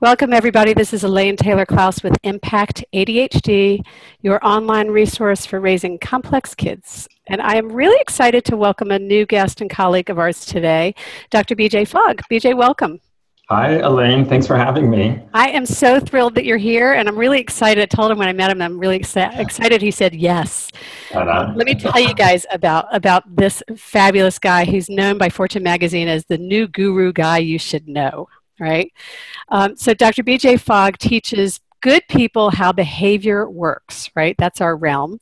Welcome, everybody. This is Elaine Taylor Klaus with Impact ADHD, your online resource for raising complex kids. And I am really excited to welcome a new guest and colleague of ours today, Dr. BJ Fogg. BJ, welcome. Hi, Elaine. Thanks for having me. I am so thrilled that you're here, and I'm really excited. I told him when I met him, I'm really excited. He said yes. Um, let me tell you guys about, about this fabulous guy who's known by Fortune magazine as the new guru guy you should know right? Um, so Dr. BJ Fogg teaches good people how behavior works, right? That's our realm.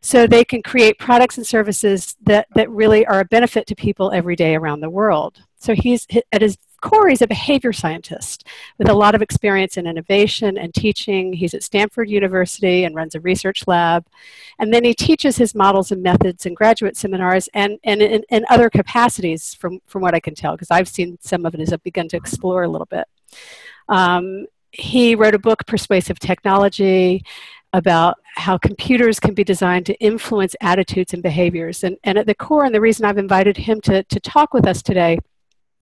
So they can create products and services that, that really are a benefit to people every day around the world. So he's at his core, he's a behavior scientist with a lot of experience in innovation and teaching. He's at Stanford University and runs a research lab. And then he teaches his models and methods in graduate seminars and, and in, in other capacities, from, from what I can tell, because I've seen some of it as I've begun to explore a little bit. Um, he wrote a book, Persuasive Technology, about how computers can be designed to influence attitudes and behaviors. And, and at the core, and the reason I've invited him to, to talk with us today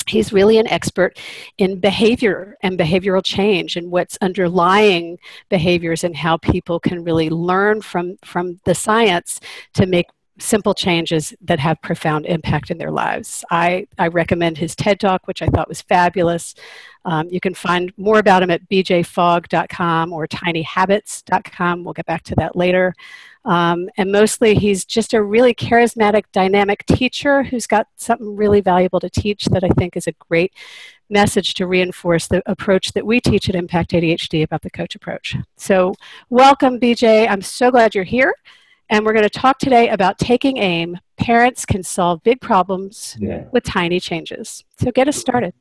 he's really an expert in behavior and behavioral change and what's underlying behaviors and how people can really learn from from the science to make simple changes that have profound impact in their lives. I, I recommend his TED Talk, which I thought was fabulous. Um, you can find more about him at bjfogg.com or tinyhabits.com. We'll get back to that later. Um, and mostly, he's just a really charismatic, dynamic teacher who's got something really valuable to teach that I think is a great message to reinforce the approach that we teach at Impact ADHD about the coach approach. So, welcome, BJ. I'm so glad you're here. And we're going to talk today about taking aim. Parents can solve big problems yeah. with tiny changes. So, get us started.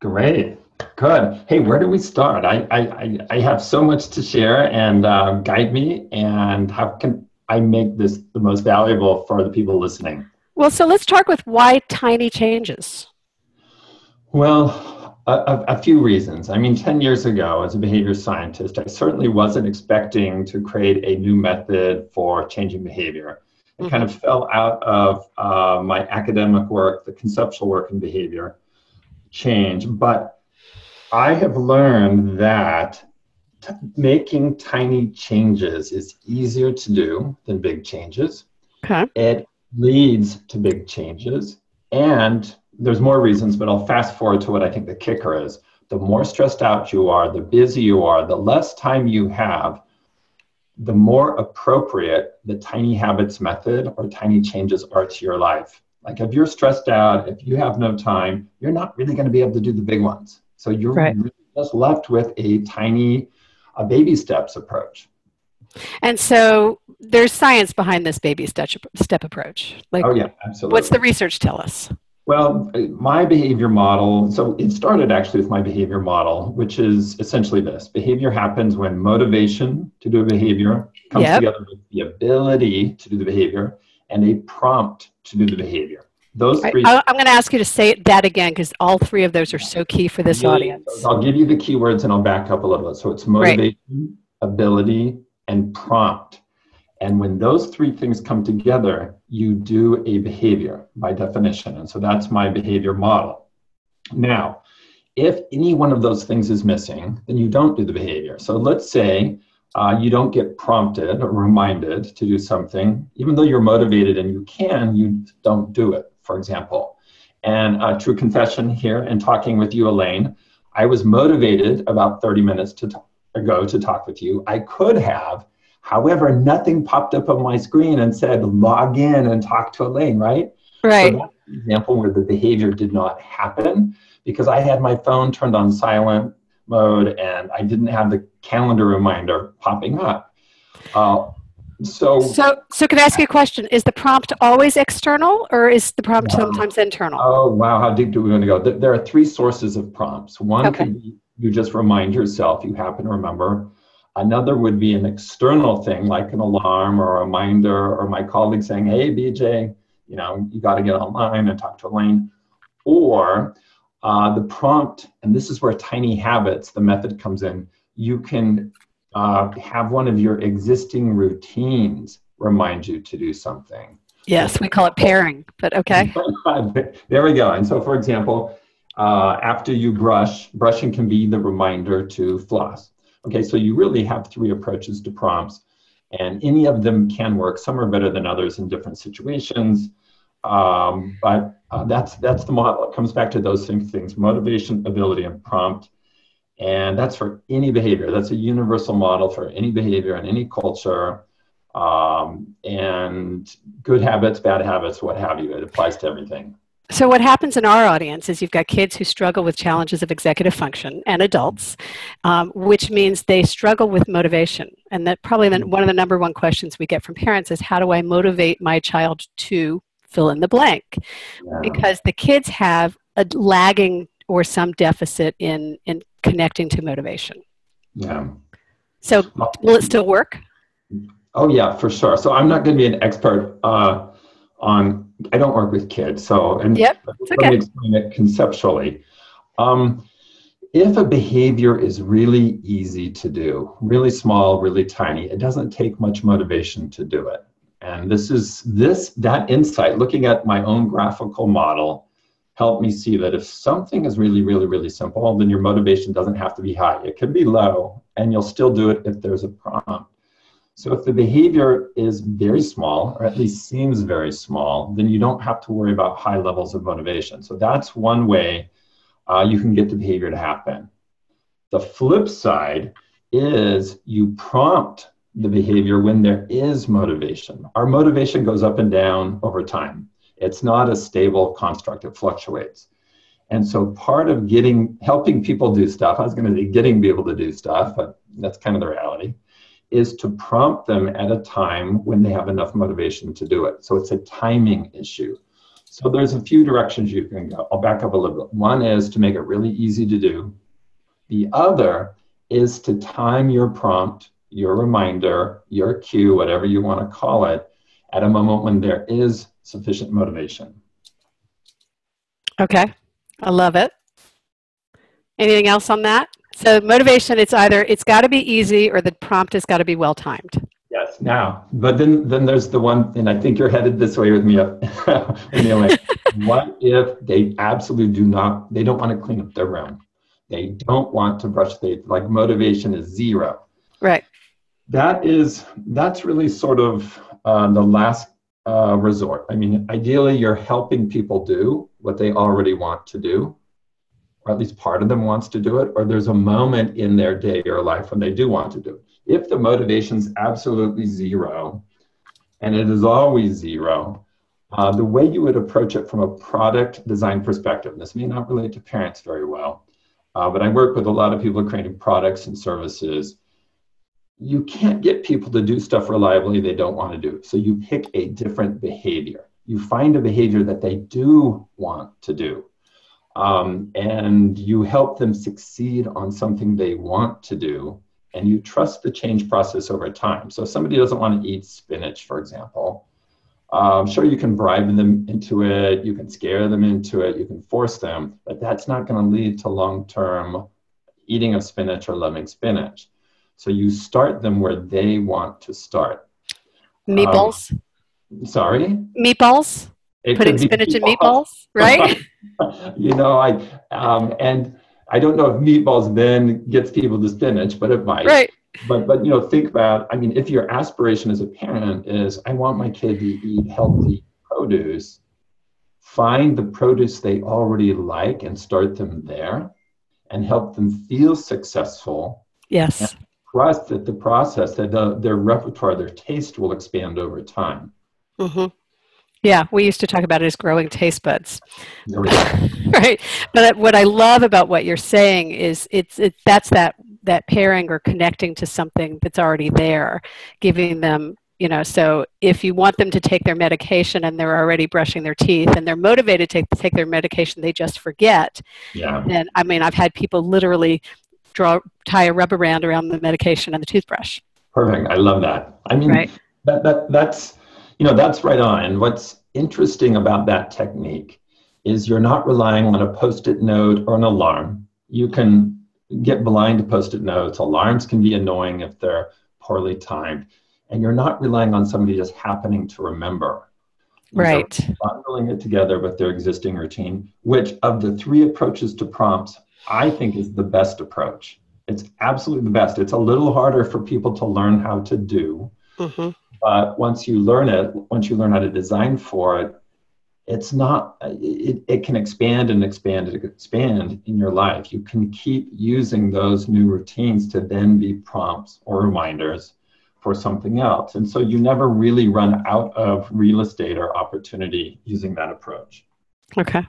Great. Good. Hey, where do we start? I, I, I have so much to share and uh, guide me. And how can I make this the most valuable for the people listening? Well, so let's start with why tiny changes. Well, a, a, few reasons. I mean, 10 years ago, as a behavior scientist, I certainly wasn't expecting to create a new method for changing behavior. It mm-hmm. kind of fell out of uh, my academic work, the conceptual work in behavior change. But I have learned that t- making tiny changes is easier to do than big changes. Okay. It leads to big changes. And there's more reasons, but I'll fast forward to what I think the kicker is. The more stressed out you are, the busy you are, the less time you have, the more appropriate the tiny habits method or tiny changes are to your life. Like if you're stressed out, if you have no time, you're not really going to be able to do the big ones. So you're right. really just left with a tiny, a baby steps approach. And so there's science behind this baby step, step approach. Like, oh yeah, absolutely. What's the research tell us? Well, my behavior model, so it started actually with my behavior model, which is essentially this behavior happens when motivation to do a behavior comes yep. together with the ability to do the behavior and a prompt to do the behavior. Those three. I, am going to ask you to say that again because all three of those are so key for this audience. I'll give you the keywords and I'll back up a little bit. So it's motivation, right. ability, and prompt. And when those three things come together, you do a behavior by definition. And so that's my behavior model. Now, if any one of those things is missing, then you don't do the behavior. So let's say uh, you don't get prompted or reminded to do something, even though you're motivated and you can, you don't do it for example. And uh, true confession here, and talking with you, Elaine, I was motivated about 30 minutes to talk, ago to talk with you. I could have, however, nothing popped up on my screen and said log in and talk to Elaine, right? Right. So that's an example where the behavior did not happen because I had my phone turned on silent mode and I didn't have the calendar reminder popping up. Uh, so, so, so can I ask you a question? Is the prompt always external, or is the prompt sometimes internal? Oh wow, how deep do we want to go? There are three sources of prompts. One okay. can be you just remind yourself, you happen to remember. Another would be an external thing, like an alarm or a reminder, or my colleague saying, "Hey, BJ, you know, you got to get online and talk to Elaine." Or uh, the prompt, and this is where tiny habits, the method comes in. You can uh, have one of your existing routines remind you to do something. Yes, we call it pairing, but okay. there we go. And so, for example, uh, after you brush, brushing can be the reminder to floss. Okay, so you really have three approaches to prompts, and any of them can work. Some are better than others in different situations, um, but uh, that's that's the model. It comes back to those same things: motivation, ability, and prompt. And that's for any behavior. That's a universal model for any behavior in any culture. Um, and good habits, bad habits, what have you. It applies to everything. So, what happens in our audience is you've got kids who struggle with challenges of executive function and adults, um, which means they struggle with motivation. And that probably the, one of the number one questions we get from parents is how do I motivate my child to fill in the blank? Yeah. Because the kids have a lagging or some deficit in, in connecting to motivation. Yeah. So, will it still work? Oh, yeah, for sure. So, I'm not going to be an expert. Uh, on I don't work with kids, so and yep, let okay. me explain it conceptually. Um, if a behavior is really easy to do, really small, really tiny, it doesn't take much motivation to do it. And this is this that insight, looking at my own graphical model, helped me see that if something is really, really, really simple, then your motivation doesn't have to be high. It can be low, and you'll still do it if there's a prompt. So if the behavior is very small, or at least seems very small, then you don't have to worry about high levels of motivation. So that's one way uh, you can get the behavior to happen. The flip side is you prompt the behavior when there is motivation. Our motivation goes up and down over time. It's not a stable construct, it fluctuates. And so part of getting helping people do stuff, I was going to say getting people to do stuff, but that's kind of the reality is to prompt them at a time when they have enough motivation to do it. So it's a timing issue. So there's a few directions you can go. I'll back up a little bit. One is to make it really easy to do. The other is to time your prompt, your reminder, your cue, whatever you want to call it, at a moment when there is sufficient motivation. Okay, I love it. Anything else on that? So motivation, it's either it's got to be easy or the prompt has got to be well timed. Yes. Now, but then then there's the one, and I think you're headed this way with me. what if they absolutely do not? They don't want to clean up their room. They don't want to brush their like motivation is zero. Right. That is that's really sort of uh, the last uh, resort. I mean, ideally, you're helping people do what they already want to do or at least part of them wants to do it, or there's a moment in their day or life when they do want to do it. If the motivation's absolutely zero, and it is always zero, uh, the way you would approach it from a product design perspective, this may not relate to parents very well, uh, but I work with a lot of people creating products and services. You can't get people to do stuff reliably they don't want to do. So you pick a different behavior. You find a behavior that they do want to do um, and you help them succeed on something they want to do and you trust the change process over time. So if somebody doesn't want to eat spinach for example um, sure you can bribe them into it you can scare them into it you can force them but that's not going to lead to long-term eating of spinach or loving spinach. So you start them where they want to start. Meatballs? Um, sorry? Meatballs it putting spinach and meatballs, right? you know, I um, and I don't know if meatballs then gets people to spinach, but it might. Right. But but you know, think about. I mean, if your aspiration as a parent is, I want my kid to eat healthy produce, find the produce they already like and start them there, and help them feel successful. Yes. trust that the process, that the, their repertoire, their taste will expand over time. Mm-hmm. Yeah, we used to talk about it as growing taste buds. right. But what I love about what you're saying is it's it, that's that that pairing or connecting to something that's already there, giving them you know so if you want them to take their medication and they're already brushing their teeth and they're motivated to take, to take their medication they just forget yeah and i mean i've had people literally draw tie a rubber band around the medication and the toothbrush perfect i love that i mean right. that, that that's you know, that's right on. And what's interesting about that technique is you're not relying on a post it note or an alarm. You can get blind to post it notes. Alarms can be annoying if they're poorly timed. And you're not relying on somebody just happening to remember. right. bundling it together with their existing routine, which of the three approaches to prompts, I think is the best approach. It's absolutely the best. It's a little harder for people to learn how to do. Mm-hmm. But once you learn it, once you learn how to design for it, it's not, it, it can expand and expand and expand in your life. You can keep using those new routines to then be prompts or reminders for something else. And so you never really run out of real estate or opportunity using that approach. Okay.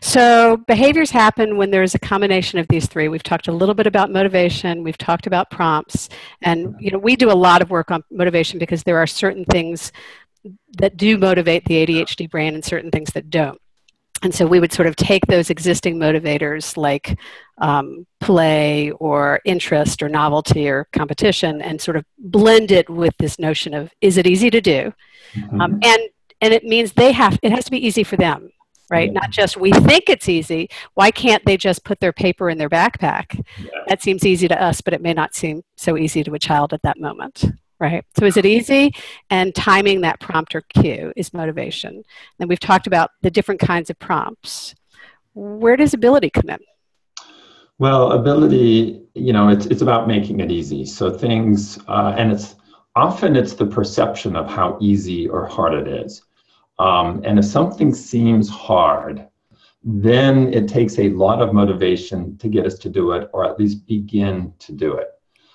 So behaviors happen when there's a combination of these three. We've talked a little bit about motivation, we've talked about prompts, and you know we do a lot of work on motivation because there are certain things that do motivate the ADHD brain and certain things that don't. And so we would sort of take those existing motivators like um, play or interest or novelty or competition and sort of blend it with this notion of is it easy to do? Mm-hmm. Um, and and it means they have it has to be easy for them right? Yeah. Not just we think it's easy. Why can't they just put their paper in their backpack? Yeah. That seems easy to us, but it may not seem so easy to a child at that moment, right? So is it easy? And timing that prompt or cue is motivation. And we've talked about the different kinds of prompts. Where does ability come in? Well, ability, you know, it's it's about making it easy. So things, uh, and it's often it's the perception of how easy or hard it is. Um, and if something seems hard, then it takes a lot of motivation to get us to do it, or at least begin to do it.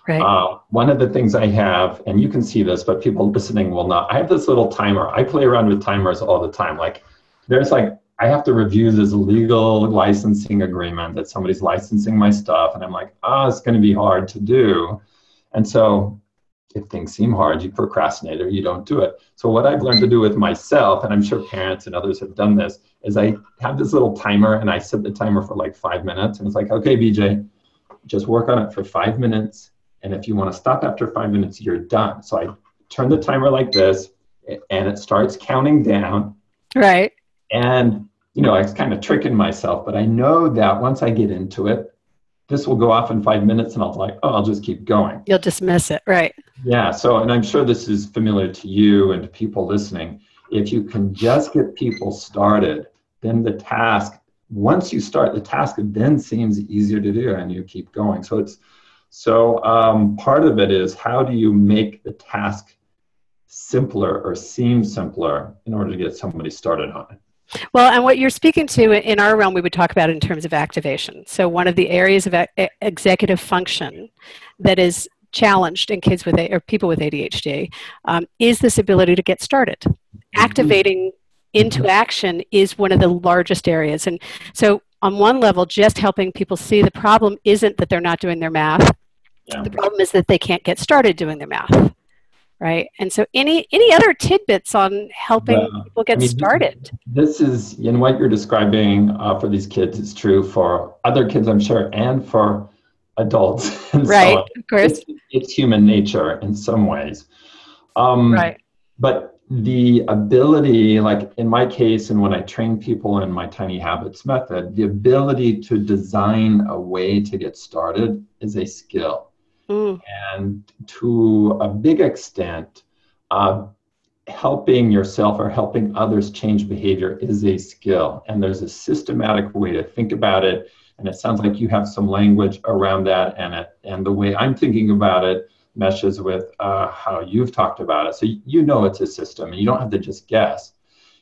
Right. Uh, one of the things I have, and you can see this, but people listening will not. I have this little timer. I play around with timers all the time. Like, there's like I have to review this legal licensing agreement that somebody's licensing my stuff, and I'm like, ah, oh, it's going to be hard to do. And so if things seem hard, you procrastinate or you don't do it. So what I've learned to do with myself, and I'm sure parents and others have done this, is I have this little timer and I set the timer for like five minutes. And it's like, okay, BJ, just work on it for five minutes. And if you want to stop after five minutes, you're done. So I turn the timer like this and it starts counting down. Right. And, you know, I was kind of tricking myself, but I know that once I get into it, this will go off in five minutes and I'll like, oh, I'll just keep going. You'll dismiss it, right? Yeah. So, and I'm sure this is familiar to you and to people listening. If you can just get people started, then the task, once you start the task, then seems easier to do and you keep going. So it's, so um, part of it is how do you make the task simpler or seem simpler in order to get somebody started on it? Well, and what you're speaking to in our realm, we would talk about in terms of activation. So, one of the areas of executive function that is challenged in kids with or people with ADHD um, is this ability to get started. Mm-hmm. Activating into action is one of the largest areas. And so, on one level, just helping people see the problem isn't that they're not doing their math. Yeah. The problem is that they can't get started doing their math right and so any any other tidbits on helping well, people get I mean, started this is in what you're describing uh, for these kids is true for other kids i'm sure and for adults right so of course it's, it's, human nature in some ways um, right but the ability like in my case and when i train people in my tiny habits method the ability to design a way to get started is a skill Mm. And to a big extent, uh, helping yourself or helping others change behavior is a skill. And there's a systematic way to think about it. And it sounds like you have some language around that. And, it, and the way I'm thinking about it meshes with uh, how you've talked about it. So you know it's a system and you don't have to just guess.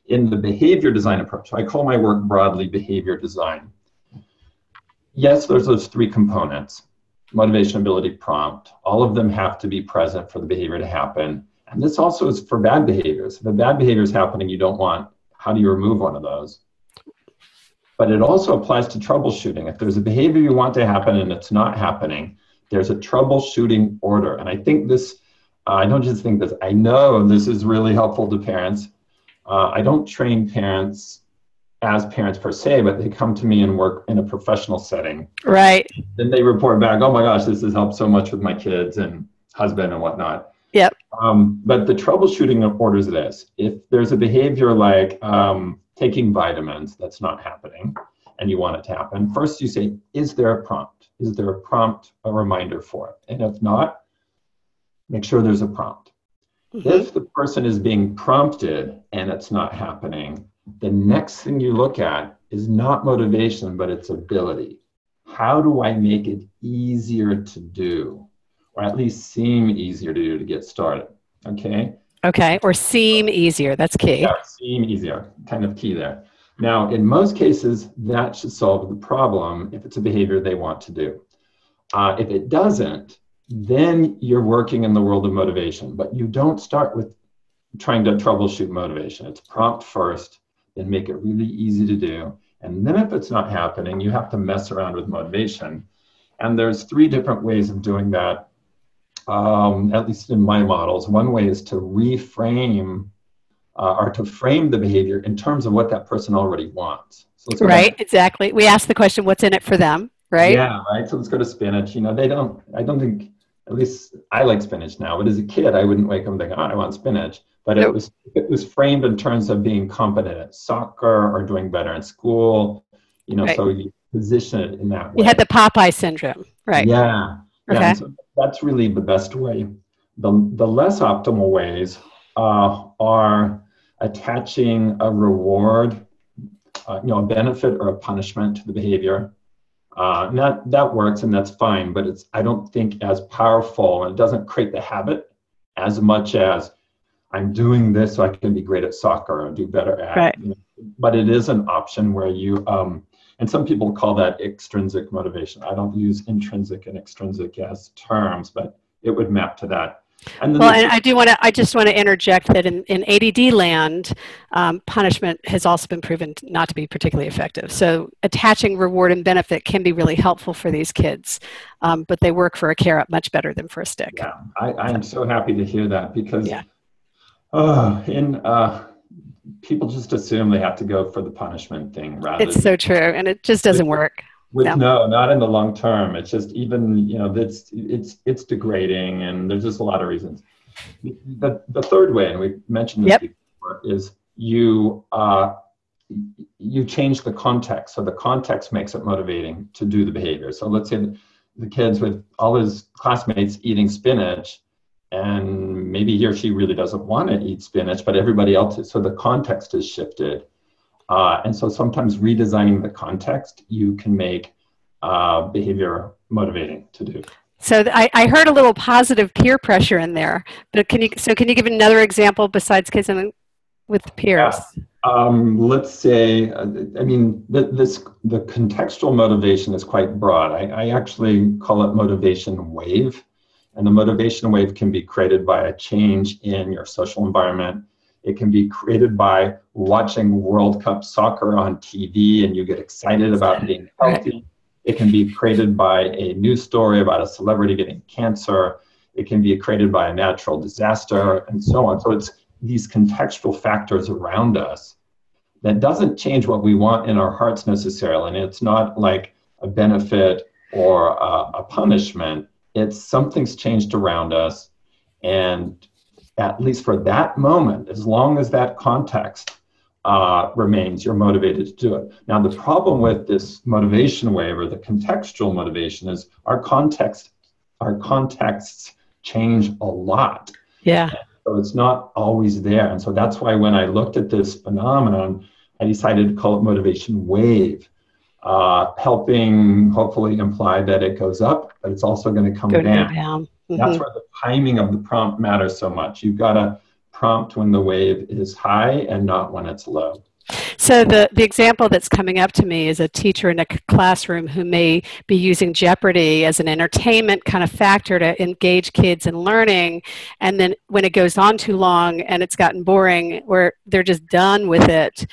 In the behavior design approach, I call my work broadly behavior design. Yes, there's those three components motivation, ability, prompt. All of them have to be present for the behavior to happen. And this also is for bad behaviors. If a bad behavior is happening, you don't want, how do you remove one of those? But it also applies to troubleshooting. If there's a behavior you want to happen and it's not happening, there's a troubleshooting order. And I think this, uh, I don't just think this, I know this is really helpful to parents. Uh, I don't train parents as parents per se, but they come to me and work in a professional setting. Right. Then they report back, oh my gosh, this has helped so much with my kids and husband and whatnot. Yep. Um, but the troubleshooting orders this. If there's a behavior like um, taking vitamins that's not happening and you want it to happen, first you say, is there a prompt? Is there a prompt, a reminder for it? And if not, make sure there's a prompt. Mm-hmm. If the person is being prompted and it's not happening, the next thing you look at is not motivation, but it's ability. How do I make it easier to do, or at least seem easier to do to get started? Okay. Okay, or seem easier. That's key. Yeah, seem easier. Kind of key there. Now, in most cases, that should solve the problem if it's a behavior they want to do. Uh, if it doesn't, then you're working in the world of motivation, but you don't start with trying to troubleshoot motivation. It's prompt first, then make it really easy to do. And then if it's not happening, you have to mess around with motivation. And there's three different ways of doing that, um, at least in my models. One way is to reframe uh, or to frame the behavior in terms of what that person already wants. So right, exactly. We ask the question, what's in it for them? Right. Yeah, right. So let's go to spinach. You know, they don't, I don't think, at least I like spinach now, but as a kid, I wouldn't wake up and think, oh, I want spinach. But nope. it was it was framed in terms of being competent at soccer or doing better in school. You know, right. so you position it in that way. You had the Popeye syndrome, right? Yeah. Okay. Yeah, so that's really the best way. The the less optimal ways uh, are attaching a reward, uh, you know, a benefit or a punishment to the behavior. Uh, that that works and that's fine, but it's I don't think as powerful and it doesn't create the habit as much as I'm doing this so I can be great at soccer or do better at. Right. You know, but it is an option where you um, and some people call that extrinsic motivation. I don't use intrinsic and extrinsic as terms, but it would map to that. And well, and I do want to. I just want to interject that in, in ADD land, um, punishment has also been proven not to be particularly effective. So attaching reward and benefit can be really helpful for these kids, um, but they work for a carrot much better than for a stick. Yeah, I, I am so happy to hear that because, yeah. uh, in uh, people just assume they have to go for the punishment thing rather. It's so true, and it just doesn't work. With, no. no, not in the long term. It's just even you know it's it's it's degrading, and there's just a lot of reasons. The the third way, and we mentioned this yep. before, is you uh, you change the context. So the context makes it motivating to do the behavior. So let's say the kids with all his classmates eating spinach, and maybe he or she really doesn't want to eat spinach, but everybody else is. So the context is shifted uh, and so sometimes redesigning the context, you can make uh, behavior motivating to do. So I, I, heard a little positive peer pressure in there, but can you, so can you give another example besides kids and with peers? Yeah. Um, let's say, uh, I mean, the, this, the contextual motivation is quite broad. I, I actually call it motivation wave. And the motivation wave can be created by a change in your social environment, it can be created by watching World Cup soccer on TV and you get excited about being healthy. It can be created by a news story about a celebrity getting cancer. It can be created by a natural disaster and so on. So it's these contextual factors around us that doesn't change what we want in our hearts necessarily. And it's not like a benefit or a, a punishment. It's something's changed around us. And at least for that moment, as long as that context uh, remains, you're motivated to do it. Now, the problem with this motivation wave or the contextual motivation is our context, our contexts change a lot. Yeah. so it's not always there. And so that's why when I looked at this phenomenon, I decided to call it motivation wave. Uh, helping hopefully imply that it goes up, but it's also going to come Go down. down. Mm-hmm. That's where the timing of the prompt matters so much. You've got to prompt when the wave is high and not when it's low. So the, the example that's coming up to me is a teacher in a classroom who may be using Jeopardy as an entertainment kind of factor to engage kids in learning. And then when it goes on too long and it's gotten boring, where they're just done with it,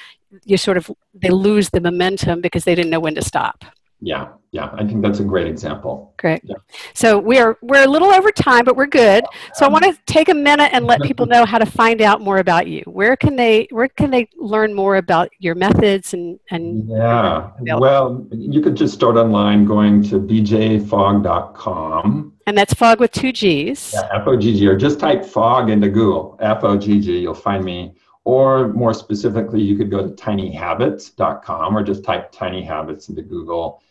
you sort of, they lose the momentum because they didn't know when to stop. Yeah, yeah, I think that's a great example. Great. Yeah. So we're we're a little over time, but we're good. So I want to take a minute and let people know how to find out more about you. Where can they where can they learn more about your methods and and Yeah. Well, you could just start online going to bjfogg.com. And that's fog with two G's. Yeah, F O G G or just type fog into Google. F O G G, you'll find me. Or more specifically, you could go to tinyhabits.com or just type tiny habits into Google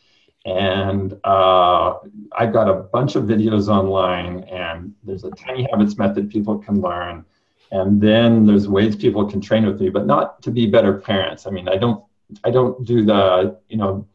and uh, I've got a bunch of videos online, and there's a tiny habits method people can learn. and then there's ways people can train with me, but not to be better parents. I mean, I don't I don't do the you know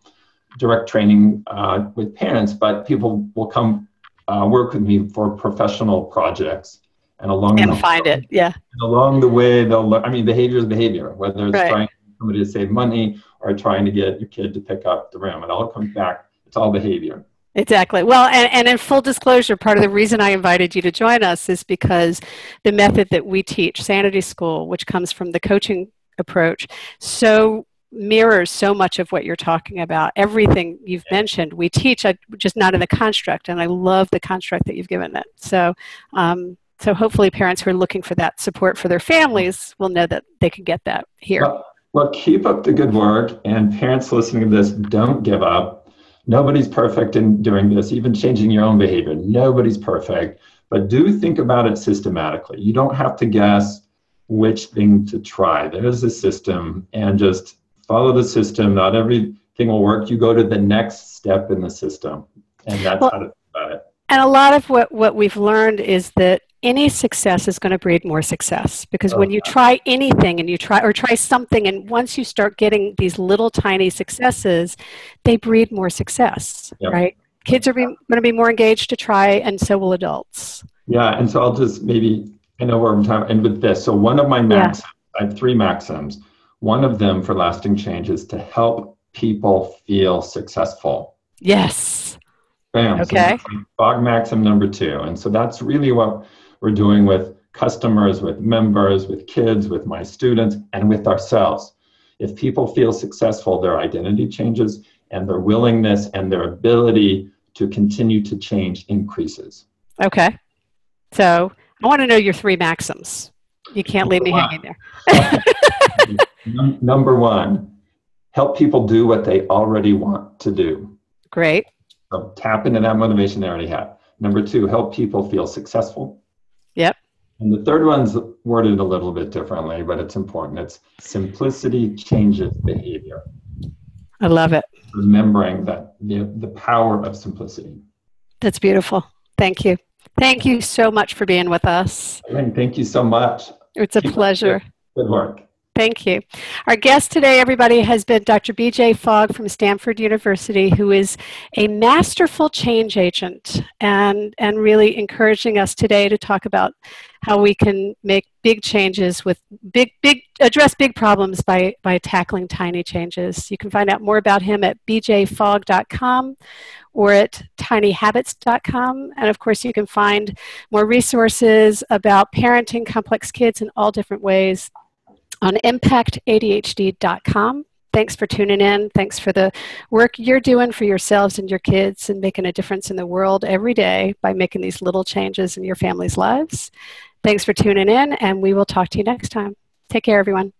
direct training uh, with parents, but people will come uh, work with me for professional projects. And along and the find it, yeah. along the way, they'll learn. I mean, behavior is behavior. Whether it's right. trying somebody to save money or trying to get your kid to pick up the room, it all comes back. It's all behavior. Exactly. Well, and, and in full disclosure, part of the reason I invited you to join us is because the method that we teach, Sanity School, which comes from the coaching approach, so mirrors so much of what you're talking about. Everything you've mentioned, we teach, uh, just not in the construct, and I love the construct that you've given it. So, um, so hopefully, parents who are looking for that support for their families will know that they can get that here. Well, well keep up the good work, and parents listening to this, don't give up. Nobody's perfect in doing this, even changing your own behavior. Nobody's perfect, but do think about it systematically. You don't have to guess which thing to try. There's a system, and just follow the system. Not everything will work. You go to the next step in the system, and that's well, how to think about it. And a lot of what, what we've learned is that any success is going to breed more success because when you try anything and you try or try something and once you start getting these little tiny successes they breed more success yep. right kids are being, going to be more engaged to try and so will adults yeah and so i'll just maybe i know where i'm talking and with this so one of my maxims yeah. i have three maxims one of them for lasting change is to help people feel successful. Yes. Bam. Okay. So Fogg Maxim number two. And so that's really what we're doing with customers, with members, with kids, with my students, and with ourselves. If people feel successful, their identity changes and their willingness and their ability to continue to change increases. Okay. So I want to know your three maxims. You can't leave me hanging there. Number one, help people do what they already want to do. Great. So tap into that motivation they already have. Number two, help people feel successful. And the third one's worded a little bit differently, but it's important. It's simplicity changes behavior. I love it. Remembering that the, the power of simplicity. That's beautiful. Thank you. Thank you so much for being with us. Thank you so much. It's a Keep pleasure. Good work. Thank you. Our guest today, everybody, has been Dr. BJ Fogg from Stanford University, who is a masterful change agent and, and really encouraging us today to talk about how we can make big changes with big, big, address big problems by, by tackling tiny changes. You can find out more about him at bjfogg.com or at tinyhabits.com. And of course, you can find more resources about parenting complex kids in all different ways on impactadhd.com. Thanks for tuning in. Thanks for the work you're doing for yourselves and your kids and making a difference in the world every day by making these little changes in your family's lives. Thanks for tuning in, and we will talk to you next time. Take care, everyone.